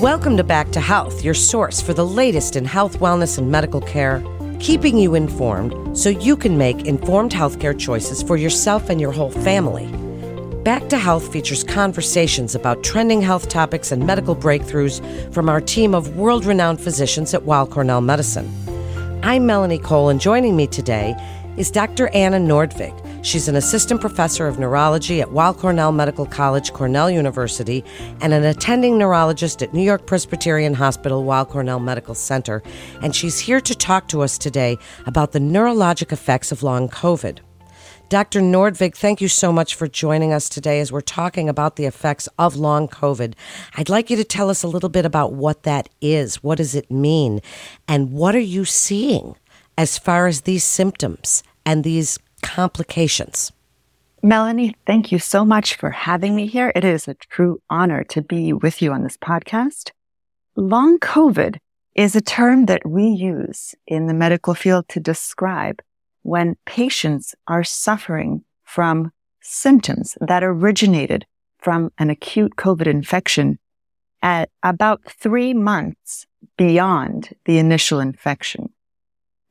Welcome to Back to Health, your source for the latest in health, wellness, and medical care, keeping you informed so you can make informed healthcare choices for yourself and your whole family. Back to Health features conversations about trending health topics and medical breakthroughs from our team of world renowned physicians at Weill Cornell Medicine. I'm Melanie Cole, and joining me today is Dr. Anna Nordvig. She's an assistant professor of neurology at Weill Cornell Medical College, Cornell University, and an attending neurologist at New York Presbyterian Hospital, Weill Cornell Medical Center. And she's here to talk to us today about the neurologic effects of long COVID. Dr. Nordvig, thank you so much for joining us today as we're talking about the effects of long COVID. I'd like you to tell us a little bit about what that is. What does it mean? And what are you seeing as far as these symptoms and these complications. Melanie, thank you so much for having me here. It is a true honor to be with you on this podcast. Long COVID is a term that we use in the medical field to describe when patients are suffering from symptoms that originated from an acute COVID infection at about three months beyond the initial infection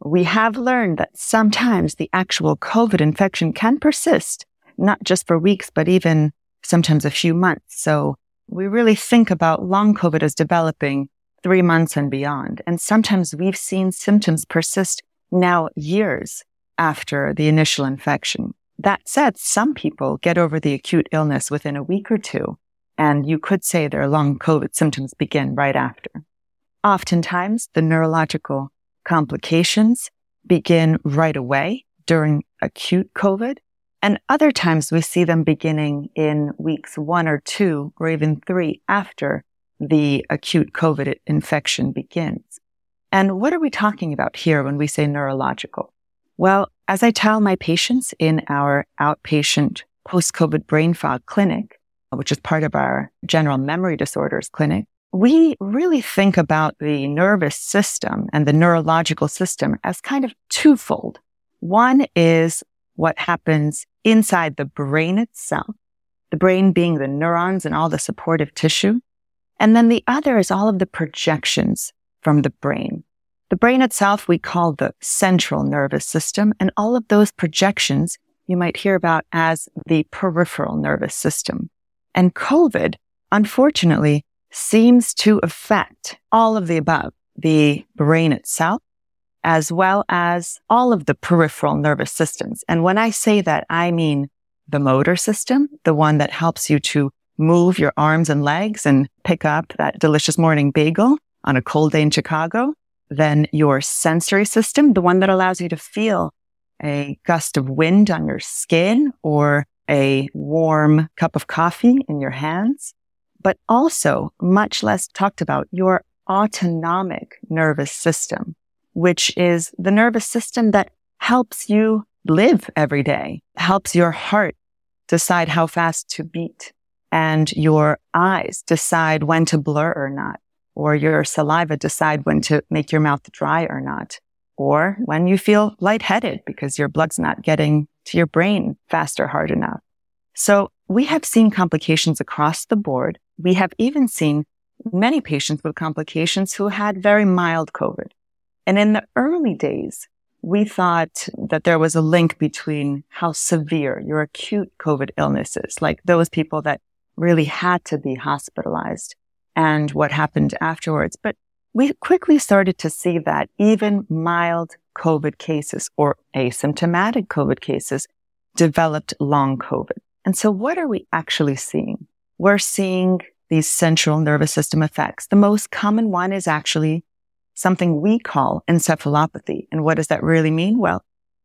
we have learned that sometimes the actual COVID infection can persist, not just for weeks, but even sometimes a few months. So we really think about long COVID as developing three months and beyond. And sometimes we've seen symptoms persist now years after the initial infection. That said, some people get over the acute illness within a week or two, and you could say their long COVID symptoms begin right after. Oftentimes, the neurological complications begin right away during acute COVID. And other times we see them beginning in weeks one or two or even three after the acute COVID infection begins. And what are we talking about here when we say neurological? Well, as I tell my patients in our outpatient post-COVID brain fog clinic, which is part of our general memory disorders clinic, we really think about the nervous system and the neurological system as kind of twofold. One is what happens inside the brain itself, the brain being the neurons and all the supportive tissue. And then the other is all of the projections from the brain. The brain itself we call the central nervous system and all of those projections you might hear about as the peripheral nervous system. And COVID, unfortunately, seems to affect all of the above, the brain itself, as well as all of the peripheral nervous systems. And when I say that, I mean the motor system, the one that helps you to move your arms and legs and pick up that delicious morning bagel on a cold day in Chicago. Then your sensory system, the one that allows you to feel a gust of wind on your skin or a warm cup of coffee in your hands but also much less talked about your autonomic nervous system, which is the nervous system that helps you live every day, helps your heart decide how fast to beat and your eyes decide when to blur or not, or your saliva decide when to make your mouth dry or not, or when you feel lightheaded because your blood's not getting to your brain fast or hard enough. So we have seen complications across the board. We have even seen many patients with complications who had very mild COVID. And in the early days, we thought that there was a link between how severe your acute COVID illness is, like those people that really had to be hospitalized and what happened afterwards. But we quickly started to see that even mild COVID cases or asymptomatic COVID cases developed long COVID. And so what are we actually seeing? We're seeing these central nervous system effects. The most common one is actually something we call encephalopathy. And what does that really mean? Well,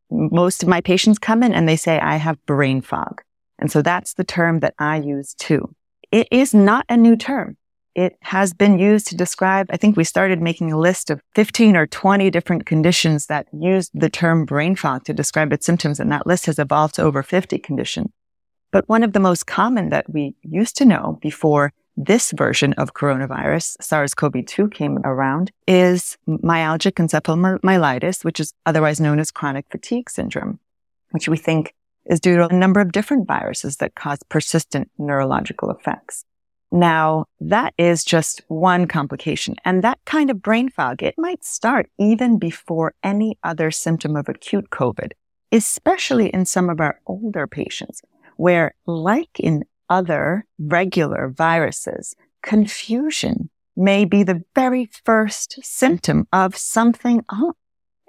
most of my patients come in and they say, I have brain fog. And so that's the term that I use too. It is not a new term. It has been used to describe, I think we started making a list of 15 or 20 different conditions that used the term brain fog to describe its symptoms. And that list has evolved to over 50 conditions. But one of the most common that we used to know before this version of coronavirus, SARS-CoV-2 came around is myalgic encephalomyelitis, which is otherwise known as chronic fatigue syndrome, which we think is due to a number of different viruses that cause persistent neurological effects. Now, that is just one complication. And that kind of brain fog, it might start even before any other symptom of acute COVID, especially in some of our older patients, where like in other regular viruses, confusion may be the very first symptom of something up.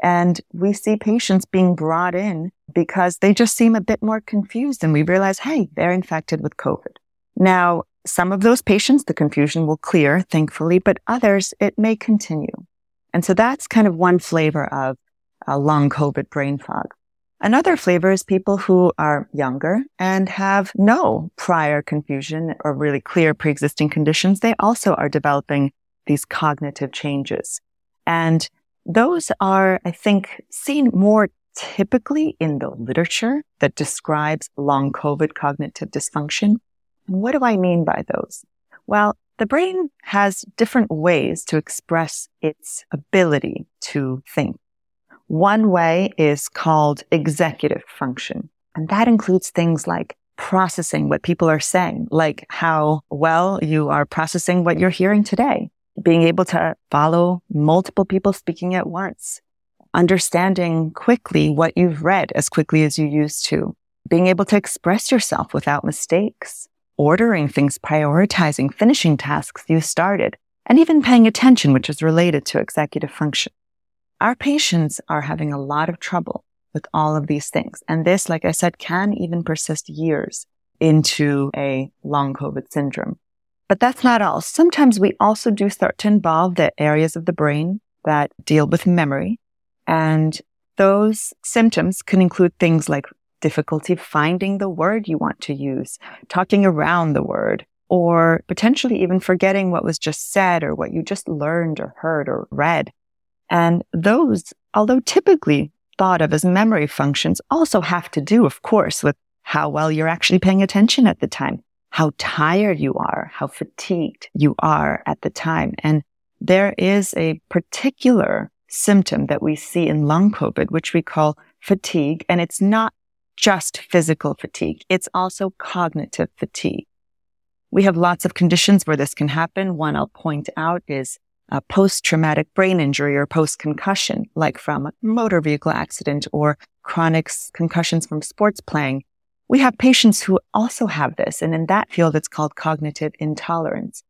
And we see patients being brought in because they just seem a bit more confused and we realize, hey, they're infected with COVID. Now, some of those patients, the confusion will clear, thankfully, but others, it may continue. And so that's kind of one flavor of a long COVID brain fog. Another flavor is people who are younger and have no prior confusion or really clear pre-existing conditions. They also are developing these cognitive changes. And those are, I think, seen more typically in the literature that describes long COVID cognitive dysfunction. And what do I mean by those? Well, the brain has different ways to express its ability to think. One way is called executive function. And that includes things like processing what people are saying, like how well you are processing what you're hearing today, being able to follow multiple people speaking at once, understanding quickly what you've read as quickly as you used to, being able to express yourself without mistakes, ordering things, prioritizing, finishing tasks you started, and even paying attention, which is related to executive function. Our patients are having a lot of trouble with all of these things. And this, like I said, can even persist years into a long COVID syndrome. But that's not all. Sometimes we also do start to involve the areas of the brain that deal with memory. And those symptoms can include things like difficulty finding the word you want to use, talking around the word, or potentially even forgetting what was just said or what you just learned or heard or read. And those, although typically thought of as memory functions, also have to do, of course, with how well you're actually paying attention at the time, how tired you are, how fatigued you are at the time. And there is a particular symptom that we see in long COVID, which we call fatigue. And it's not just physical fatigue. It's also cognitive fatigue. We have lots of conditions where this can happen. One I'll point out is a post-traumatic brain injury or post-concussion, like from a motor vehicle accident or chronic concussions from sports playing. We have patients who also have this. And in that field, it's called cognitive intolerance.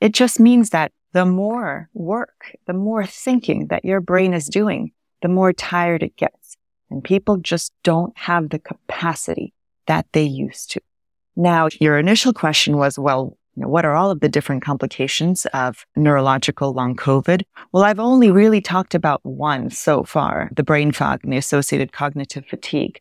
It just means that the more work, the more thinking that your brain is doing, the more tired it gets. And people just don't have the capacity that they used to. Now, your initial question was, well, you know, what are all of the different complications of neurological long COVID? Well, I've only really talked about one so far, the brain fog and the associated cognitive fatigue.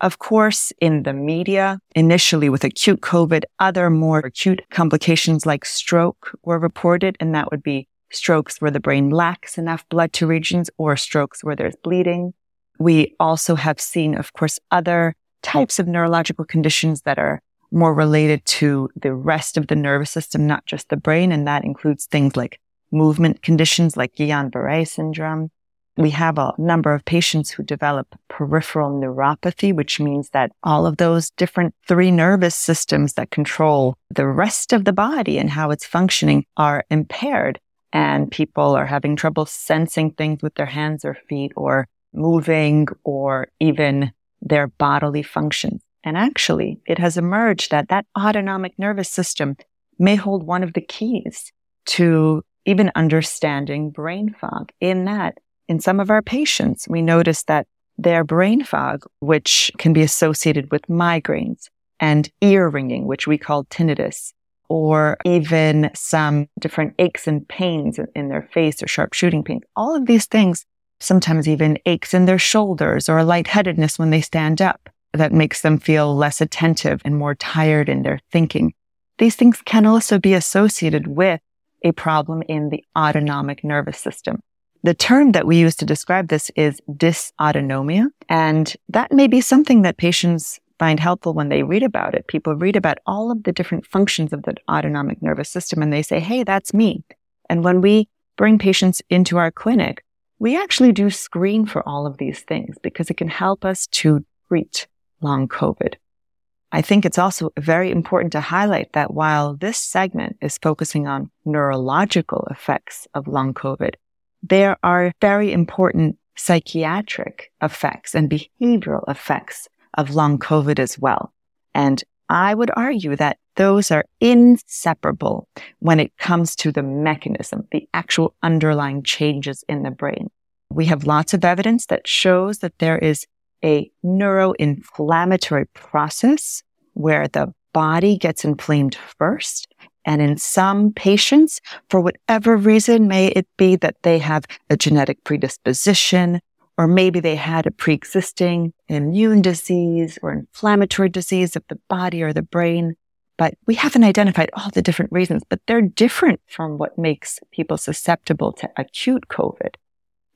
Of course, in the media, initially with acute COVID, other more acute complications like stroke were reported, and that would be strokes where the brain lacks enough blood to regions or strokes where there's bleeding. We also have seen, of course, other types of neurological conditions that are more related to the rest of the nervous system, not just the brain. And that includes things like movement conditions like Guillain-Barre syndrome. We have a number of patients who develop peripheral neuropathy, which means that all of those different three nervous systems that control the rest of the body and how it's functioning are impaired. And people are having trouble sensing things with their hands or feet or moving or even their bodily functions. And actually, it has emerged that that autonomic nervous system may hold one of the keys to even understanding brain fog in that in some of our patients, we notice that their brain fog, which can be associated with migraines and ear ringing, which we call tinnitus, or even some different aches and pains in their face or sharp shooting pains. All of these things, sometimes even aches in their shoulders or lightheadedness when they stand up that makes them feel less attentive and more tired in their thinking. These things can also be associated with a problem in the autonomic nervous system. The term that we use to describe this is dysautonomia. And that may be something that patients find helpful when they read about it. People read about all of the different functions of the autonomic nervous system and they say, Hey, that's me. And when we bring patients into our clinic, we actually do screen for all of these things because it can help us to treat long COVID. I think it's also very important to highlight that while this segment is focusing on neurological effects of long COVID, there are very important psychiatric effects and behavioral effects of long COVID as well. And I would argue that those are inseparable when it comes to the mechanism, the actual underlying changes in the brain. We have lots of evidence that shows that there is a neuroinflammatory process where the body gets inflamed first. And in some patients, for whatever reason, may it be that they have a genetic predisposition, or maybe they had a pre-existing immune disease or inflammatory disease of the body or the brain. But we haven't identified all the different reasons, but they're different from what makes people susceptible to acute COVID.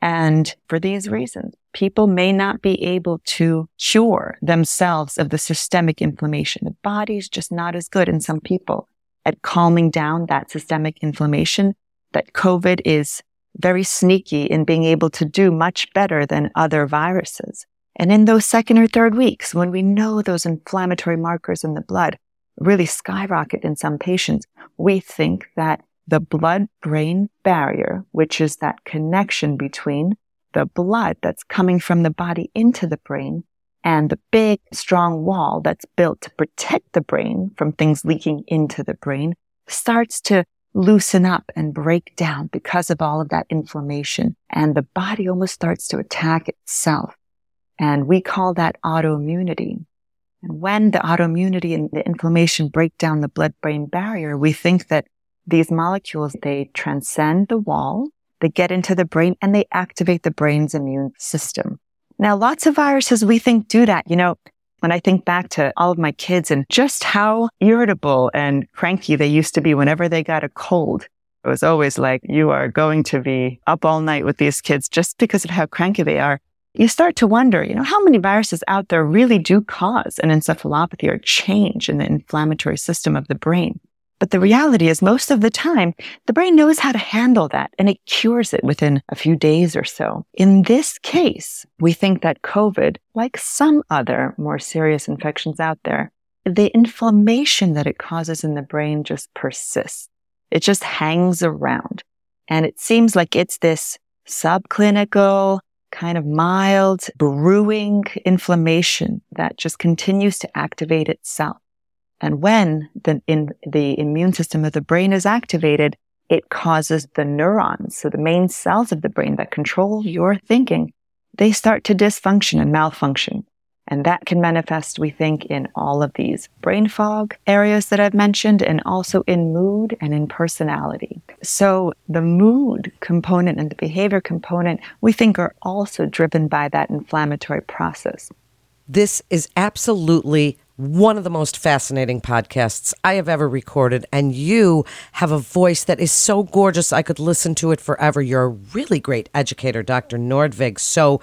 And for these reasons, people may not be able to cure themselves of the systemic inflammation. The body's just not as good in some people at calming down that systemic inflammation that COVID is very sneaky in being able to do much better than other viruses. And in those second or third weeks, when we know those inflammatory markers in the blood really skyrocket in some patients, we think that the blood brain barrier, which is that connection between the blood that's coming from the body into the brain and the big strong wall that's built to protect the brain from things leaking into the brain starts to loosen up and break down because of all of that inflammation. And the body almost starts to attack itself. And we call that autoimmunity. And when the autoimmunity and the inflammation break down the blood brain barrier, we think that these molecules, they transcend the wall, they get into the brain and they activate the brain's immune system. Now, lots of viruses we think do that. You know, when I think back to all of my kids and just how irritable and cranky they used to be whenever they got a cold, it was always like, you are going to be up all night with these kids just because of how cranky they are. You start to wonder, you know, how many viruses out there really do cause an encephalopathy or change in the inflammatory system of the brain. But the reality is most of the time, the brain knows how to handle that and it cures it within a few days or so. In this case, we think that COVID, like some other more serious infections out there, the inflammation that it causes in the brain just persists. It just hangs around. And it seems like it's this subclinical, kind of mild brewing inflammation that just continues to activate itself. And when the, in, the immune system of the brain is activated, it causes the neurons, so the main cells of the brain that control your thinking, they start to dysfunction and malfunction. And that can manifest, we think, in all of these brain fog areas that I've mentioned and also in mood and in personality. So the mood component and the behavior component, we think are also driven by that inflammatory process. This is absolutely one of the most fascinating podcasts I have ever recorded. And you have a voice that is so gorgeous, I could listen to it forever. You're a really great educator, Dr. Nordvig. So,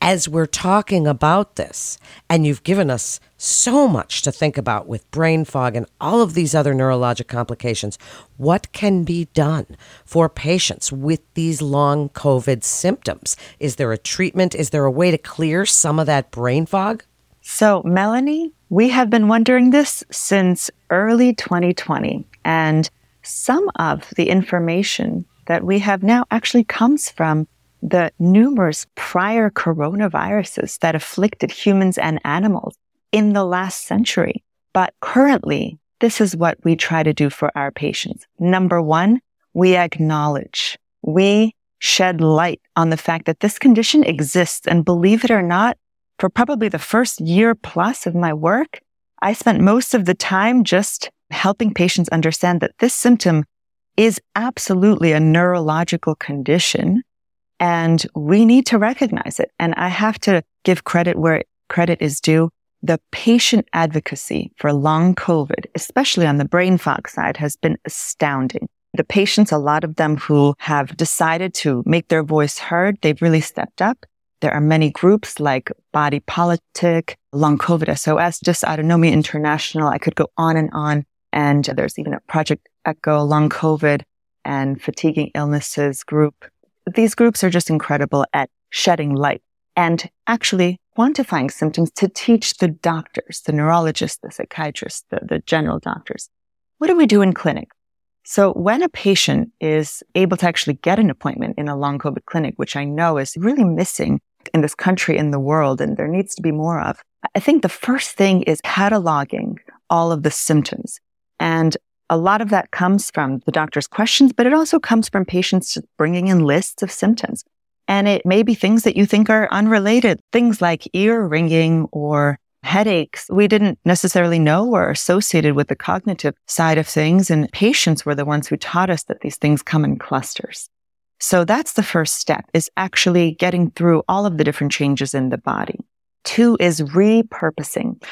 as we're talking about this, and you've given us so much to think about with brain fog and all of these other neurologic complications, what can be done for patients with these long COVID symptoms? Is there a treatment? Is there a way to clear some of that brain fog? So, Melanie, we have been wondering this since early 2020, and some of the information that we have now actually comes from the numerous prior coronaviruses that afflicted humans and animals in the last century. But currently, this is what we try to do for our patients. Number one, we acknowledge, we shed light on the fact that this condition exists. And believe it or not, for probably the first year plus of my work, I spent most of the time just helping patients understand that this symptom is absolutely a neurological condition and we need to recognize it. And I have to give credit where credit is due. The patient advocacy for long COVID, especially on the brain fog side, has been astounding. The patients, a lot of them who have decided to make their voice heard, they've really stepped up. There are many groups like Body Politic, Long COVID SOS, Just Dysautonomia International. I could go on and on. And there's even a Project Echo, Long COVID and Fatiguing Illnesses group. These groups are just incredible at shedding light and actually quantifying symptoms to teach the doctors, the neurologists, the psychiatrists, the, the general doctors. What do we do in clinic? So when a patient is able to actually get an appointment in a long COVID clinic, which I know is really missing in this country, in the world, and there needs to be more of, I think the first thing is cataloging all of the symptoms. And a lot of that comes from the doctor's questions, but it also comes from patients bringing in lists of symptoms. And it may be things that you think are unrelated, things like ear ringing or headaches we didn't necessarily know were associated with the cognitive side of things. And patients were the ones who taught us that these things come in clusters. So that's the first step is actually getting through all of the different changes in the body. Two is repurposing.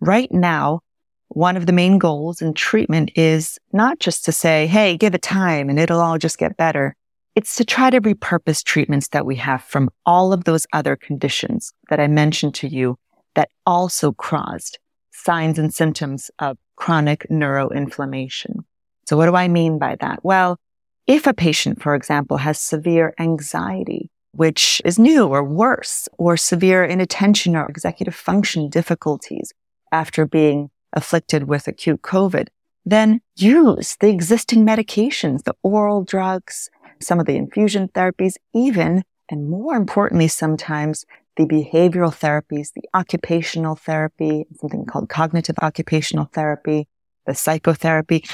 Right now, one of the main goals in treatment is not just to say, Hey, give it time and it'll all just get better. It's to try to repurpose treatments that we have from all of those other conditions that I mentioned to you that also caused signs and symptoms of chronic neuroinflammation. So what do I mean by that? Well, if a patient, for example, has severe anxiety, which is new or worse, or severe inattention or executive function difficulties after being afflicted with acute COVID, then use the existing medications, the oral drugs, some of the infusion therapies, even, and more importantly, sometimes the behavioral therapies, the occupational therapy, something called cognitive occupational therapy, the psychotherapy,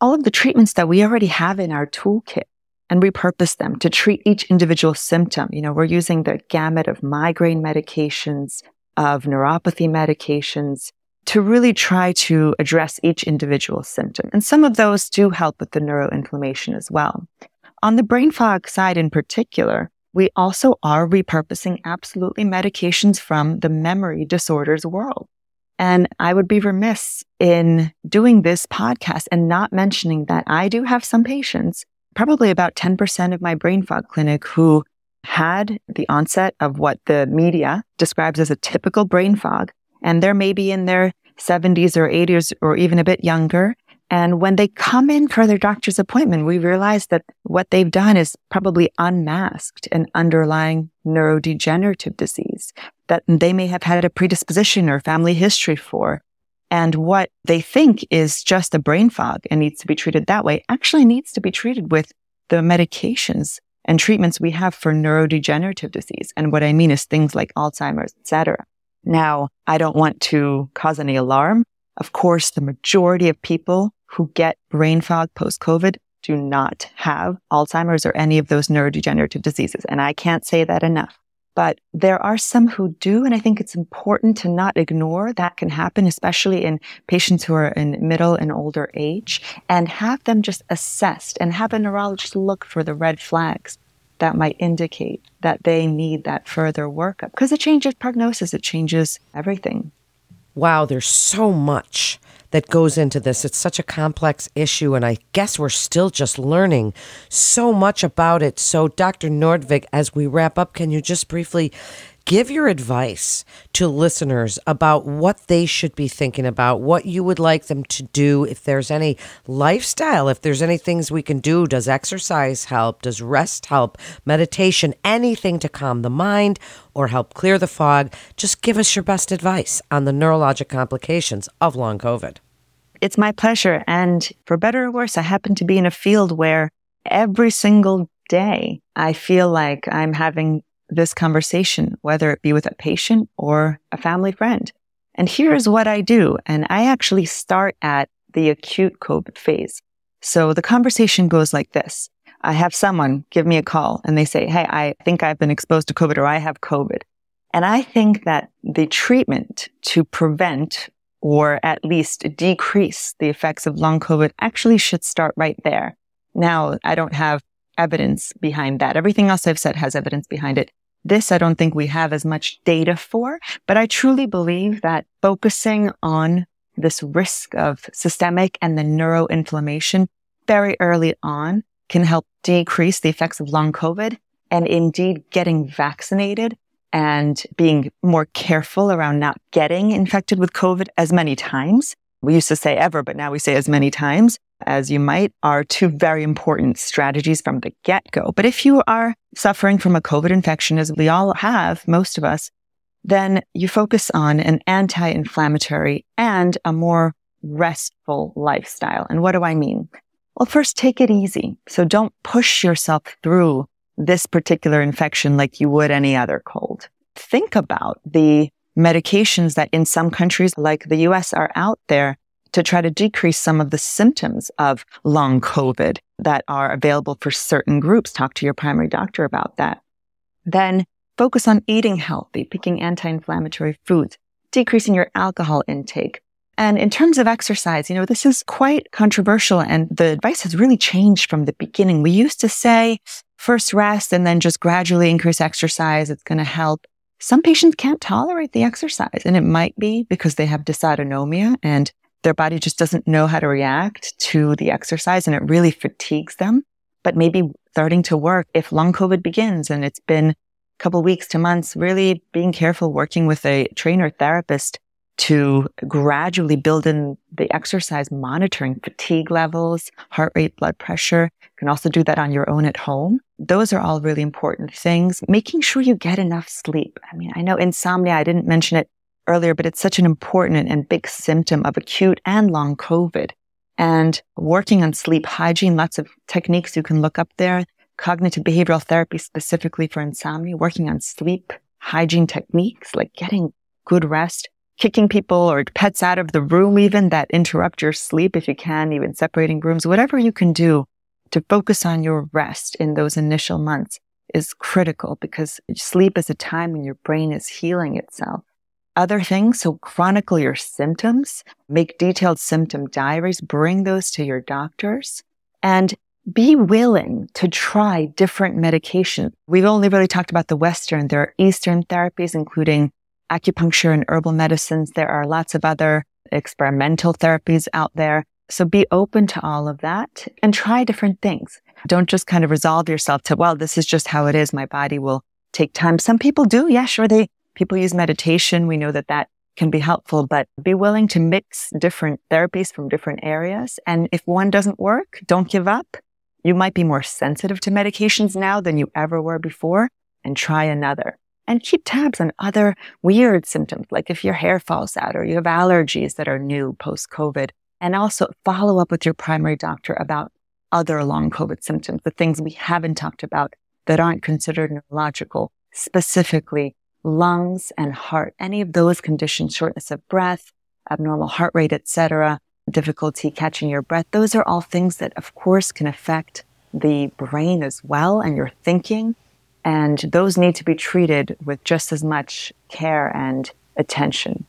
all of the treatments that we already have in our toolkit and repurpose them to treat each individual symptom. You know, we're using the gamut of migraine medications, of neuropathy medications to really try to address each individual symptom. And some of those do help with the neuroinflammation as well. On the brain fog side in particular, we also are repurposing absolutely medications from the memory disorders world. And I would be remiss in doing this podcast and not mentioning that I do have some patients, probably about 10% of my brain fog clinic who had the onset of what the media describes as a typical brain fog. And they're maybe in their 70s or 80s or even a bit younger. And when they come in for their doctor's appointment, we realize that what they've done is probably unmasked an underlying neurodegenerative disease that they may have had a predisposition or family history for. And what they think is just a brain fog and needs to be treated that way actually needs to be treated with the medications and treatments we have for neurodegenerative disease. And what I mean is things like Alzheimer's, etc. Now, I don't want to cause any alarm. Of course, the majority of people who get brain fog post COVID do not have Alzheimer's or any of those neurodegenerative diseases. And I can't say that enough. But there are some who do. And I think it's important to not ignore that can happen, especially in patients who are in middle and older age and have them just assessed and have a neurologist look for the red flags that might indicate that they need that further workup because it changes prognosis. It changes everything. Wow, there's so much that goes into this. It's such a complex issue, and I guess we're still just learning so much about it. So, Dr. Nordvig, as we wrap up, can you just briefly give your advice to listeners about what they should be thinking about, what you would like them to do, if there's any lifestyle, if there's any things we can do. Does exercise help? Does rest help? Meditation, anything to calm the mind or help clear the fog? Just give us your best advice on the neurologic complications of long COVID. It's my pleasure. And for better or worse, I happen to be in a field where every single day I feel like I'm having this conversation, whether it be with a patient or a family friend. And here's what I do. And I actually start at the acute COVID phase. So the conversation goes like this. I have someone give me a call and they say, Hey, I think I've been exposed to COVID or I have COVID. And I think that the treatment to prevent or at least decrease the effects of long COVID actually should start right there. Now, I don't have evidence behind that. Everything else I've said has evidence behind it. This I don't think we have as much data for, but I truly believe that focusing on this risk of systemic and the neuroinflammation very early on can help decrease the effects of long COVID and indeed getting vaccinated and being more careful around not getting infected with COVID as many times. We used to say ever, but now we say as many times as you might are two very important strategies from the get go. But if you are suffering from a COVID infection, as we all have, most of us, then you focus on an anti-inflammatory and a more restful lifestyle. And what do I mean? Well, first take it easy. So don't push yourself through this particular infection like you would any other cold. Think about the medications that in some countries like the US are out there to try to decrease some of the symptoms of long COVID that are available for certain groups. Talk to your primary doctor about that. Then focus on eating healthy, picking anti-inflammatory foods, decreasing your alcohol intake. And in terms of exercise, you know, this is quite controversial and the advice has really changed from the beginning. We used to say first rest and then just gradually increase exercise. It's going to help. Some patients can't tolerate the exercise and it might be because they have dysautonomia and their body just doesn't know how to react to the exercise and it really fatigues them. But maybe starting to work if long COVID begins and it's been a couple weeks to months, really being careful working with a trainer therapist to gradually build in the exercise monitoring fatigue levels, heart rate, blood pressure. You can also do that on your own at home. Those are all really important things. Making sure you get enough sleep. I mean, I know insomnia, I didn't mention it earlier, but it's such an important and big symptom of acute and long COVID. And working on sleep hygiene, lots of techniques you can look up there. Cognitive behavioral therapy specifically for insomnia, working on sleep hygiene techniques like getting good rest, kicking people or pets out of the room even that interrupt your sleep if you can, even separating rooms, whatever you can do to focus on your rest in those initial months is critical because sleep is a time when your brain is healing itself other things. So chronicle your symptoms, make detailed symptom diaries, bring those to your doctors and be willing to try different medications. We've only really talked about the Western. There are Eastern therapies, including acupuncture and herbal medicines. There are lots of other experimental therapies out there. So be open to all of that and try different things. Don't just kind of resolve yourself to, well, this is just how it is. My body will take time. Some people do. Yeah, sure. They People use meditation. We know that that can be helpful, but be willing to mix different therapies from different areas. And if one doesn't work, don't give up. You might be more sensitive to medications now than you ever were before and try another. And keep tabs on other weird symptoms, like if your hair falls out or you have allergies that are new post COVID. And also follow up with your primary doctor about other long COVID symptoms, the things we haven't talked about that aren't considered neurological, specifically lungs and heart, any of those conditions, shortness of breath, abnormal heart rate, etc., difficulty catching your breath, those are all things that of course can affect the brain as well and your thinking. And those need to be treated with just as much care and attention.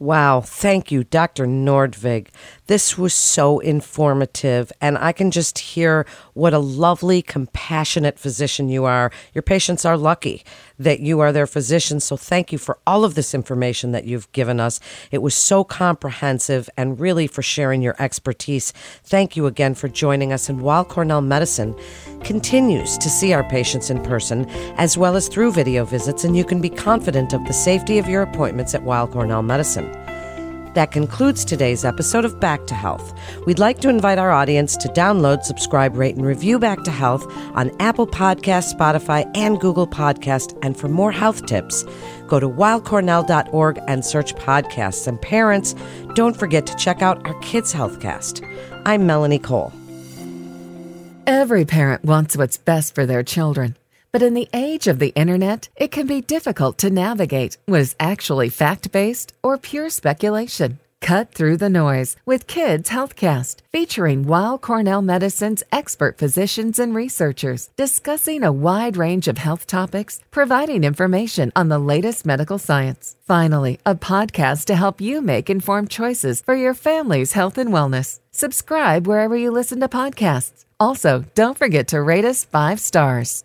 Wow. Thank you, Dr. Nordvig. This was so informative, and I can just hear what a lovely, compassionate physician you are. Your patients are lucky that you are their physician. So thank you for all of this information that you've given us. It was so comprehensive and really for sharing your expertise. Thank you again for joining us. And Weill Cornell Medicine continues to see our patients in person as well as through video visits, and you can be confident of the safety of your appointments at Weill Cornell Medicine. That concludes today's episode of Back to Health. We'd like to invite our audience to download, subscribe, rate, and review Back to Health on Apple Podcast, Spotify, and Google Podcast. And for more health tips, go to weillcornell.org and search podcasts. And parents, don't forget to check out our Kids Healthcast. I'm Melanie Cole. Every parent wants what's best for their children. But in the age of the internet, it can be difficult to navigate what is actually fact based or pure speculation. Cut through the noise with Kids Healthcast, featuring Weill Cornell Medicine's expert physicians and researchers discussing a wide range of health topics, providing information on the latest medical science. Finally, a podcast to help you make informed choices for your family's health and wellness. Subscribe wherever you listen to podcasts. Also, don't forget to rate us five stars.